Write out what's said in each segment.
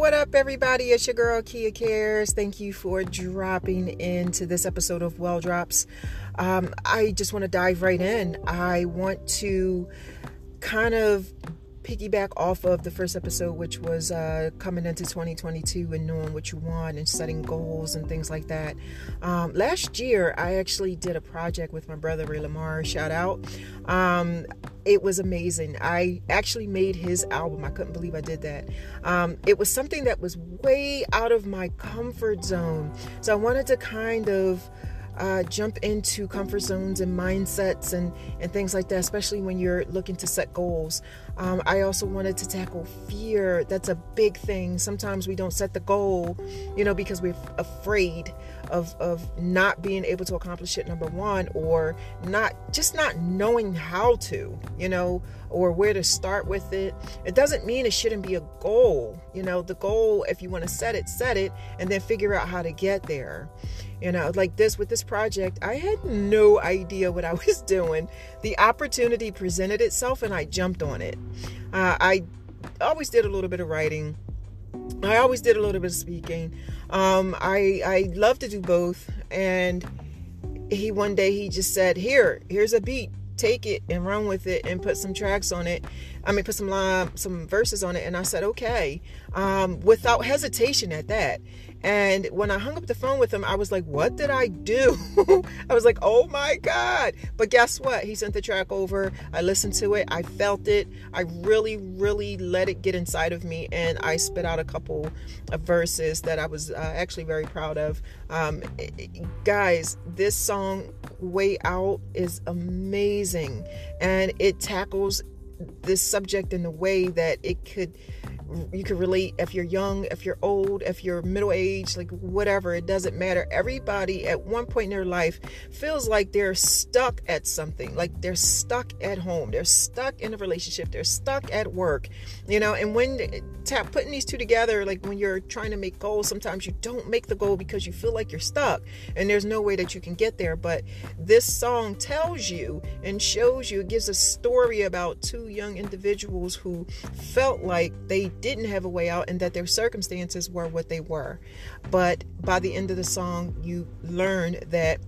What up, everybody? It's your girl Kia Cares. Thank you for dropping into this episode of Well Drops. Um, I just want to dive right in. I want to kind of piggyback off of the first episode, which was uh, coming into 2022 and knowing what you want and setting goals and things like that. Um, last year, I actually did a project with my brother Ray Lamar. Shout out! Um, it was amazing. I actually made his album. I couldn't believe I did that. Um, it was something that was way out of my comfort zone, so I wanted to kind of uh, jump into comfort zones and mindsets and, and things like that, especially when you're looking to set goals. Um, I also wanted to tackle fear. That's a big thing. Sometimes we don't set the goal, you know, because we're afraid of, of not being able to accomplish it, number one, or not just not knowing how to, you know, or where to start with it. It doesn't mean it shouldn't be a goal. You know, the goal, if you want to set it, set it, and then figure out how to get there. You know, like this with this project, I had no idea what I was doing. The opportunity presented itself and I jumped on it. Uh, I always did a little bit of writing. I always did a little bit of speaking. Um, I I love to do both. And he one day he just said, "Here, here's a beat. Take it and run with it and put some tracks on it. I mean, put some line, some verses on it." And I said, "Okay," um, without hesitation at that. And when I hung up the phone with him, I was like, what did I do? I was like, oh my God. But guess what? He sent the track over. I listened to it. I felt it. I really, really let it get inside of me. And I spit out a couple of verses that I was uh, actually very proud of. Um, guys, this song, Way Out, is amazing. And it tackles this subject in a way that it could you can relate if you're young, if you're old, if you're middle aged, like whatever, it doesn't matter. Everybody at one point in their life feels like they're stuck at something, like they're stuck at home, they're stuck in a relationship, they're stuck at work, you know. And when tap putting these two together, like when you're trying to make goals, sometimes you don't make the goal because you feel like you're stuck and there's no way that you can get there. But this song tells you and shows you, it gives a story about two young individuals who felt like they didn't have a way out and that their circumstances were what they were. But by the end of the song, you learn that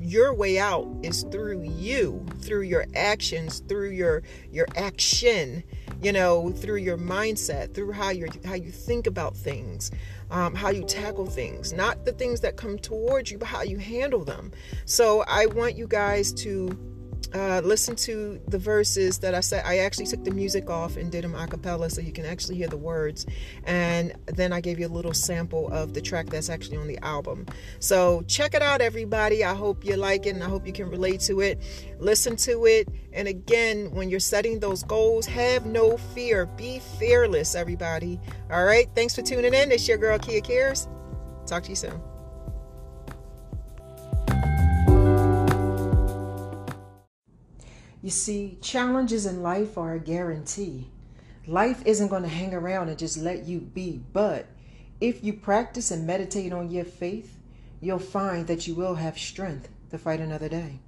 your way out is through you through your actions through your your action you know through your mindset through how you how you think about things um, how you tackle things not the things that come towards you but how you handle them so i want you guys to uh, listen to the verses that I said. I actually took the music off and did them a cappella so you can actually hear the words. And then I gave you a little sample of the track that's actually on the album. So check it out, everybody. I hope you like it and I hope you can relate to it. Listen to it. And again, when you're setting those goals, have no fear. Be fearless, everybody. All right. Thanks for tuning in. It's your girl, Kia Cares. Talk to you soon. You see, challenges in life are a guarantee. Life isn't going to hang around and just let you be, but if you practice and meditate on your faith, you'll find that you will have strength to fight another day.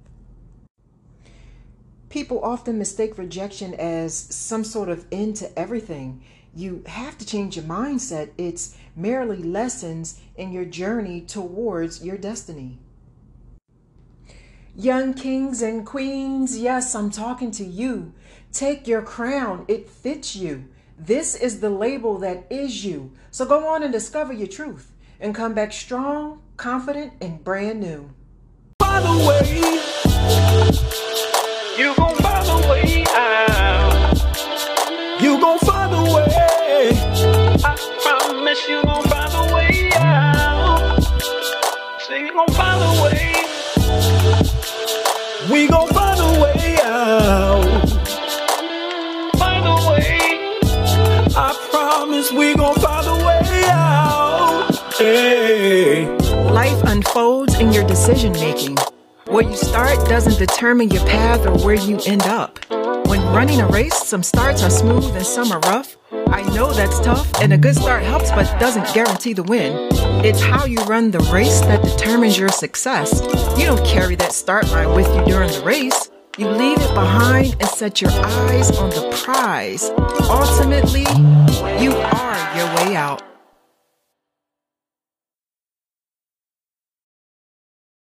People often mistake rejection as some sort of end to everything. You have to change your mindset. It's merely lessons in your journey towards your destiny. Young kings and queens, yes, I'm talking to you. Take your crown, it fits you. This is the label that is you. So go on and discover your truth and come back strong, confident, and brand new. By the way, promise we gon' find a way out. Hey. Life unfolds in your decision making. Where you start doesn't determine your path or where you end up. When running a race, some starts are smooth and some are rough. I know that's tough, and a good start helps but doesn't guarantee the win. It's how you run the race that determines your success. You don't carry that start line with you during the race. You leave it behind and set your eyes on the prize. Ultimately, you are your way out.